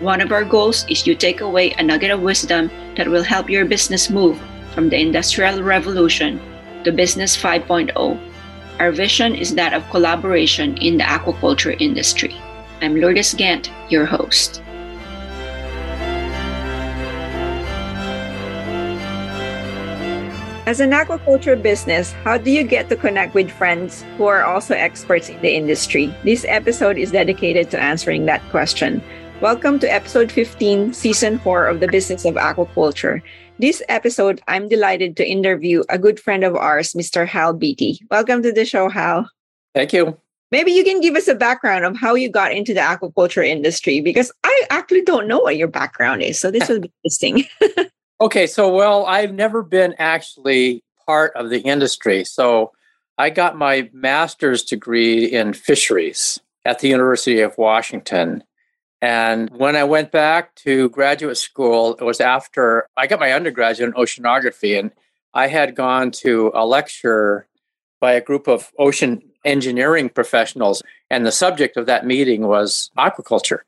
One of our goals is to take away a nugget of wisdom that will help your business move from the Industrial Revolution to Business 5.0. Our vision is that of collaboration in the aquaculture industry. I'm Lourdes Gant, your host. As an aquaculture business, how do you get to connect with friends who are also experts in the industry? This episode is dedicated to answering that question. Welcome to episode 15, season 4 of the Business of Aquaculture. This episode, I'm delighted to interview a good friend of ours, Mr. Hal Beattie. Welcome to the show, Hal. Thank you. Maybe you can give us a background of how you got into the aquaculture industry because I actually don't know what your background is. So this will be interesting. Okay, so well, I've never been actually part of the industry. So I got my master's degree in fisheries at the University of Washington. And when I went back to graduate school, it was after I got my undergraduate in oceanography. And I had gone to a lecture by a group of ocean engineering professionals. And the subject of that meeting was aquaculture.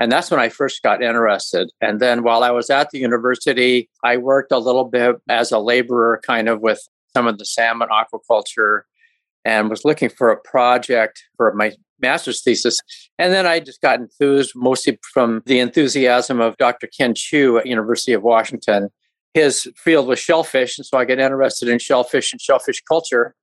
And that's when I first got interested. And then while I was at the university, I worked a little bit as a laborer, kind of with some of the salmon aquaculture, and was looking for a project for my master's thesis. And then I just got enthused mostly from the enthusiasm of Dr. Ken Chew at University of Washington. His field was shellfish, and so I got interested in shellfish and shellfish culture.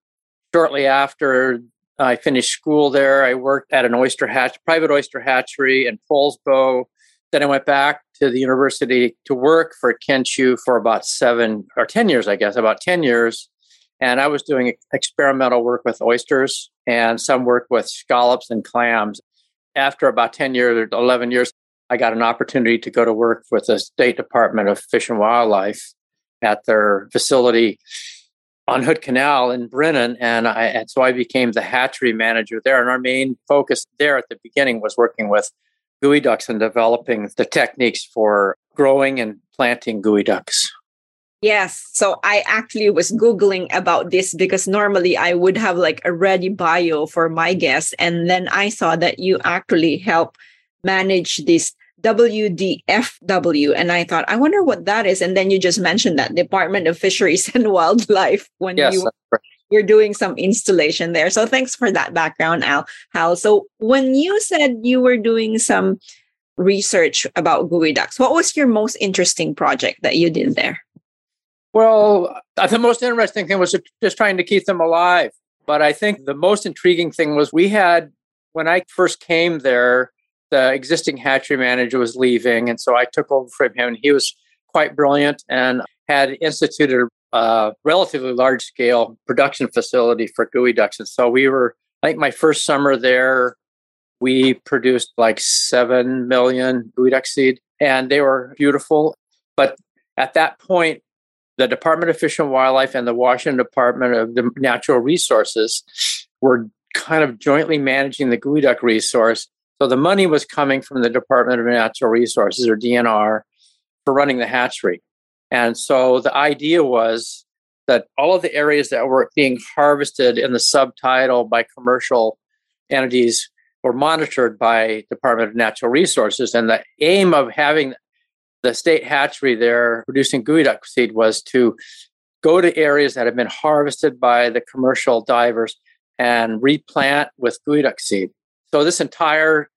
Shortly after I finished school there. I worked at an oyster hatch, private oyster hatchery in Poulsbo. Then I went back to the university to work for Ken Chew for about seven or 10 years, I guess, about 10 years. And I was doing experimental work with oysters and some work with scallops and clams. After about 10 years or 11 years, I got an opportunity to go to work with the State Department of Fish and Wildlife at their facility on Hood Canal in Brinnon, and, I, and so I became the hatchery manager there. And our main focus there at the beginning was working with geoducks and developing the techniques for growing and planting geoducks. Yes. So I actually was Googling about this because normally I would have like a ready bio for my guests. And then I saw that you actually help manage this WDFW. And I thought, I wonder what that is. And then you just mentioned that Department of Fisheries and Wildlife when yes, you you're doing some installation there. So thanks for that background, Al. Hal. So when you said you were doing some research about geoducks, what was your most interesting project that you did there? Well, uh, the most interesting thing was just trying to keep them alive. But I think the most intriguing thing was we had, when I first came there, the existing hatchery manager was leaving, and so I took over from him. He was quite brilliant and had instituted a relatively large scale production facility for geoducks. And so we were, I think, my first summer there, we produced like seven million geoduck seed, and they were beautiful. But at that point, the Department of Fish and Wildlife and the Washington Department of the Natural Resources were kind of jointly managing the geoduck resource so the money was coming from the Department of Natural Resources or DNR for running the hatchery. And so the idea was that all of the areas that were being harvested in the subtidal by commercial entities were monitored by Department of Natural Resources. And the aim of having the state hatchery there producing geoduck seed was to go to areas that have been harvested by the commercial divers and replant with geoduck seed. So this entire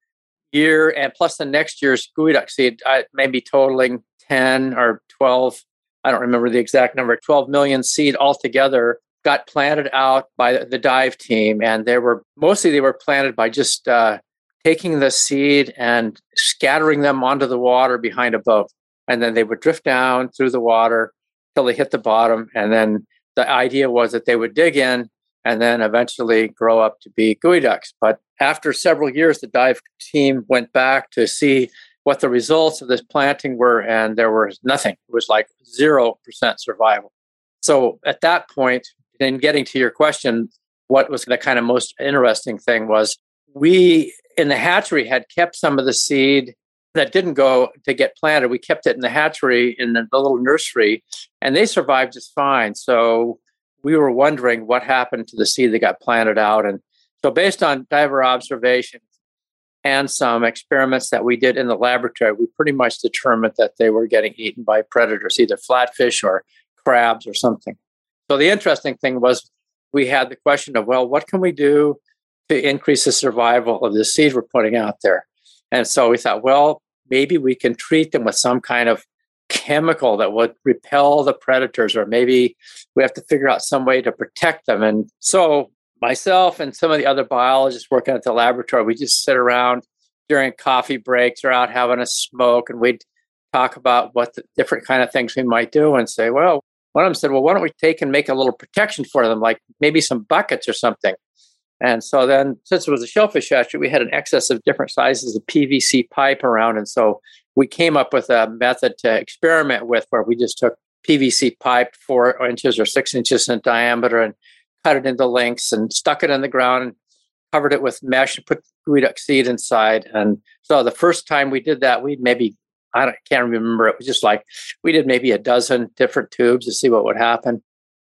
year and plus the next year's geoduck seed, uh, maybe totaling 10 or 12, I don't remember the exact number, 12 million seed altogether got planted out by the dive team. And they were mostly they were planted by just uh, taking the seed and scattering them onto the water behind a boat. And then they would drift down through the water till they hit the bottom. And then the idea was that they would dig in and then eventually grow up to be geoducks. But after several years, the dive team went back to see what the results of this planting were, and there was nothing. It was like 0% survival. So at that point, in getting to your question, what was the kind of most interesting thing was we in the hatchery had kept some of the seed that didn't go to get planted. We kept it in the hatchery in the little nursery, and they survived just fine. So we were wondering what happened to the seed that got planted out. And so, based on diver observations and some experiments that we did in the laboratory, we pretty much determined that they were getting eaten by predators, either flatfish or crabs or something. So, the interesting thing was we had the question of, well, what can we do to increase the survival of the seed we're putting out there? And so we thought, well, maybe we can treat them with some kind of chemical that would repel the predators, or maybe we have to figure out some way to protect them. And so, myself and some of the other biologists working at the laboratory, we just sit around during coffee breaks or out having a smoke, and we'd talk about what the different kind of things we might do and say, well, one of them said, well, why don't we take and make a little protection for them, like maybe some buckets or something. And so then, since it was a shellfish hatchery, we had an excess of different sizes of PVC pipe around. And so we came up with a method to experiment with where we just took PVC pipe four inches or six inches in diameter and cut it into lengths and stuck it in the ground and covered it with mesh and put geoduck seed inside. And so the first time we did that, we maybe I can't remember. It was just like we did maybe a dozen different tubes to see what would happen.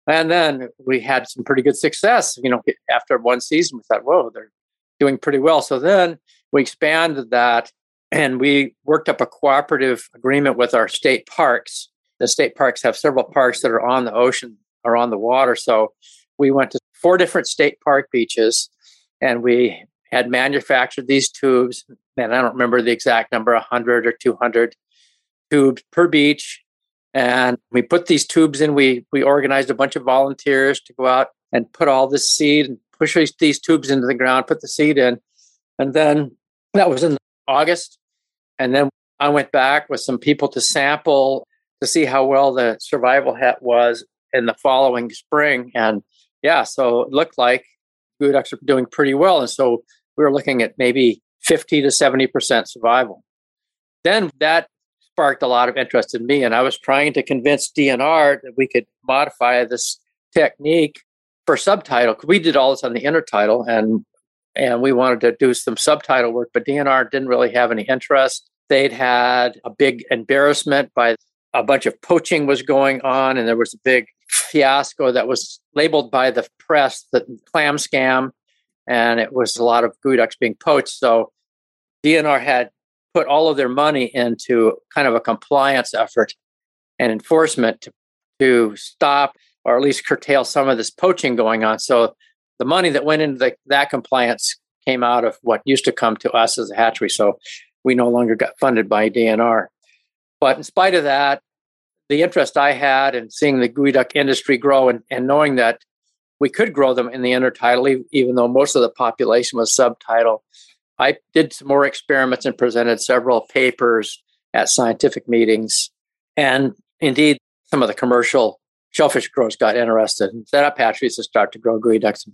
And then we had some pretty good success. You know, after one season, we thought, whoa, they're doing pretty well. So then we expanded that and we worked up a cooperative agreement with our state parks. The state parks have several parks that are on the ocean or on the water. So we went to four different state park beaches and we had manufactured these tubes. And I don't remember the exact number 100 or 200 tubes per beach and we put these tubes in. We we organized a bunch of volunteers to go out and put all this seed and push these tubes into the ground, put the seed in. And then that was in August. And then I went back with some people to sample to see how well the survival hat was in the following spring. And yeah, so it looked like geoducks are doing pretty well. And so we were looking at maybe 50 to 70% survival. Then that sparked a lot of interest in me. And I was trying to convince DNR that we could modify this technique for subtidal. We did all this on the intertidal and and we wanted to do some subtidal work, but DNR didn't really have any interest. They'd had a big embarrassment by a bunch of poaching was going on, and there was a big fiasco that was labeled by the press the clam scam, and it was a lot of geoducks being poached. So DNR had put all of their money into kind of a compliance effort and enforcement to, to stop or at least curtail some of this poaching going on. So the money that went into the, that compliance came out of what used to come to us as a hatchery. So we no longer got funded by DNR. But in spite of that, the interest I had in seeing the geoduck industry grow and, and knowing that we could grow them in the intertidal, even though most of the population was subtidal, I did some more experiments and presented several papers at scientific meetings. And indeed, some of the commercial shellfish growers got interested and set up hatcheries to start to grow geoducks.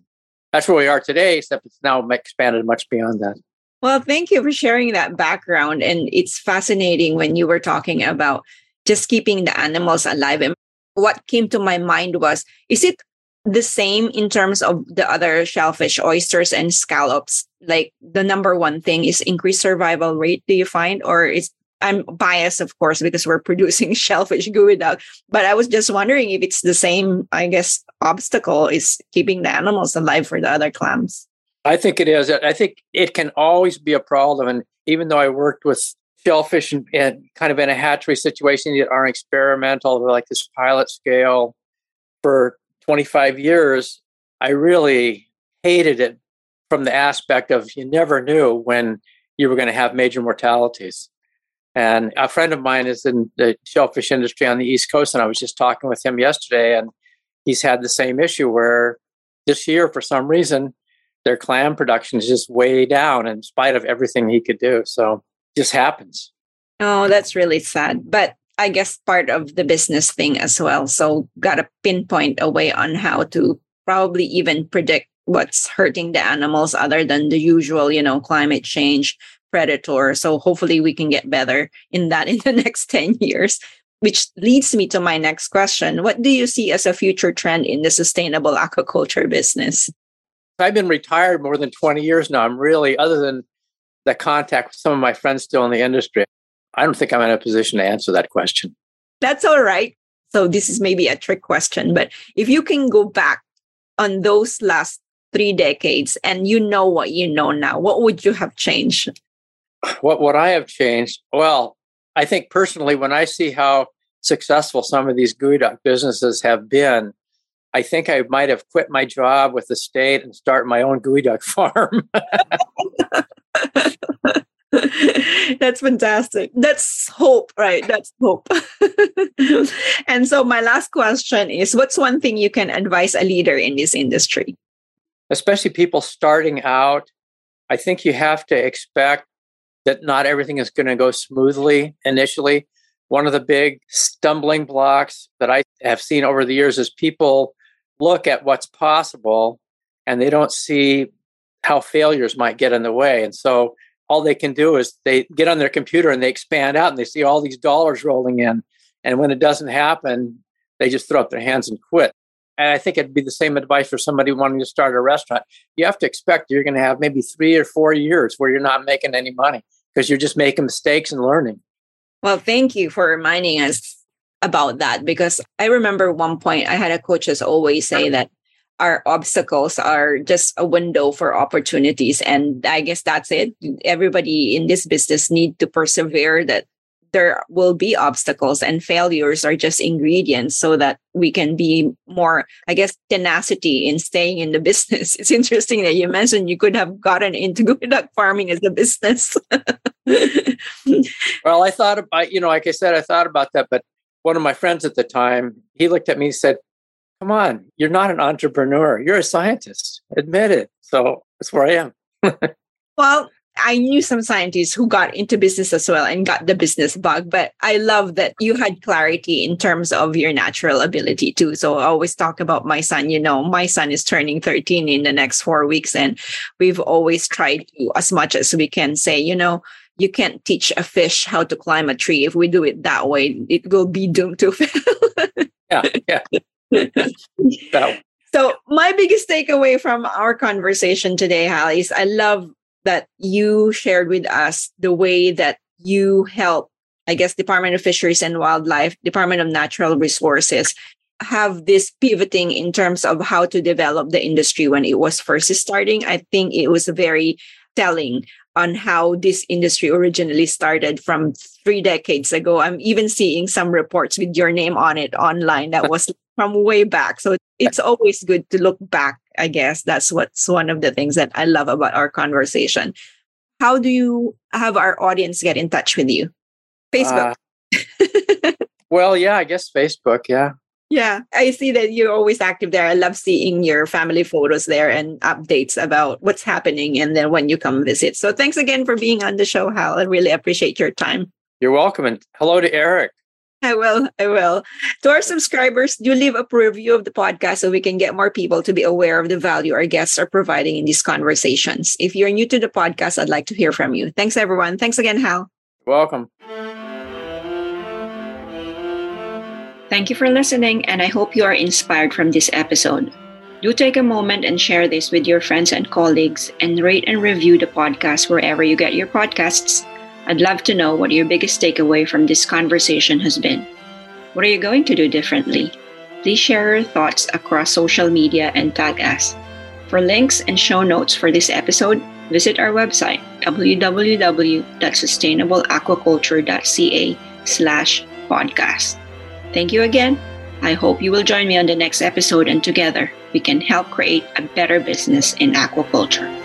That's where we are today, except it's now expanded much beyond that. Well, thank you for sharing that background. And it's fascinating when you were talking about just keeping the animals alive. And what came to my mind was is it the same in terms of the other shellfish, oysters, and scallops? Like the number one thing is increased survival rate, do you find? Or is I'm biased, of course, because we're producing shellfish geoduck. But I was just wondering if it's the same, I guess, obstacle is keeping the animals alive for the other clams. I think it is. I think it can always be a problem. And even though I worked with shellfish and, and kind of in a hatchery situation that are experimental, like this pilot scale for 25 years, I really hated it from the aspect of you never knew when you were going to have major mortalities. And a friend of mine is in the shellfish industry on the East Coast, and I was just talking with him yesterday, and he's had the same issue where this year, for some reason, their clam production is just way down in spite of everything he could do. So it just happens. Oh, that's really sad. But I guess part of the business thing as well. So got to pinpoint a way on how to probably even predict what's hurting the animals other than the usual, you know, climate change predator. So hopefully we can get better in that in the next 10 years. Which leads me to my next question. What do you see as a future trend in the sustainable aquaculture business? I've been retired more than 20 years now. I'm really, other than the contact with some of my friends still in the industry, I don't think I'm in a position to answer that question. That's all right. So this is maybe a trick question, but if you can go back on those last three decades and you know what you know now, what would you have changed? What would I have changed? Well, I think personally, when I see how successful some of these geoduck businesses have been, I think I might have quit my job with the state and start my own geoduck farm. That's fantastic. That's hope, right? That's hope. and so, my last question is what's one thing you can advise a leader in this industry? Especially people starting out, I think you have to expect that not everything is going to go smoothly initially. One of the big stumbling blocks that I have seen over the years is people look at what's possible and they don't see how failures might get in the way. And so all they can do is they get on their computer and they expand out and they see all these dollars rolling in. And when it doesn't happen, they just throw up their hands and quit. And I think it'd be the same advice for somebody wanting to start a restaurant. You have to expect you're going to have maybe three or four years where you're not making any money because you're just making mistakes and learning. Well, thank you for reminding us about that because I remember one point I had a coach coaches always say that our obstacles are just a window for opportunities. And i guess that's it. Everybody in this business need to persevere that there will be obstacles and failures are just ingredients so that we can be more i guess tenacity in staying in the business. It's interesting that you mentioned you could have gotten into geoduck farming as a business. Well i thought about you know like i said i thought about that but one of my friends at the time he looked at me and said come on, you're not an entrepreneur. You're a scientist. Admit it. So that's where I am. well, I knew some scientists who got into business as well and got the business bug, but I love that you had clarity in terms of your natural ability too. So I always talk about my son, you know, my son is turning 13 in the next four weeks. And we've always tried to, as much as we can, say, you know, you can't teach a fish how to climb a tree. If we do it that way, it will be doomed to fail. yeah, yeah so, so my biggest takeaway from our conversation today, Hallie, is I love that you shared with us the way that you help, I guess, Department of Fisheries and Wildlife, Department of Natural Resources have this pivoting in terms of how to develop the industry when it was first starting. I think it was very telling on how this industry originally started from three decades ago. I'm even seeing some reports with your name on it online that was from way back. So it's always good to look back, I guess. That's what's one of the things that I love about our conversation. How do you have our audience get in touch with you? Facebook. Uh, well, yeah, I guess Facebook, yeah. Yeah, I see that you're always active there. I love seeing your family photos there and updates about what's happening and then when you come visit. So thanks again for being on the show, Hal. I really appreciate your time. You're welcome. And hello to Eric. I will. I will. To our subscribers, do leave a review of the podcast so we can get more people to be aware of the value our guests are providing in these conversations. If you're new to the podcast, I'd like to hear from you. Thanks, everyone. Thanks again, Hal. You're welcome. Thank you for listening, and I hope you are inspired from this episode. Do take a moment and share this with your friends and colleagues, and rate and review the podcast wherever you get your podcasts. I'd love to know what your biggest takeaway from this conversation has been. What are you going to do differently? Please share your thoughts across social media and tag us. For links and show notes for this episode, visit our website www.sustainableaquaculture.ca slash podcast. Thank you again. I hope you will join me on the next episode and together we can help create a better business in aquaculture.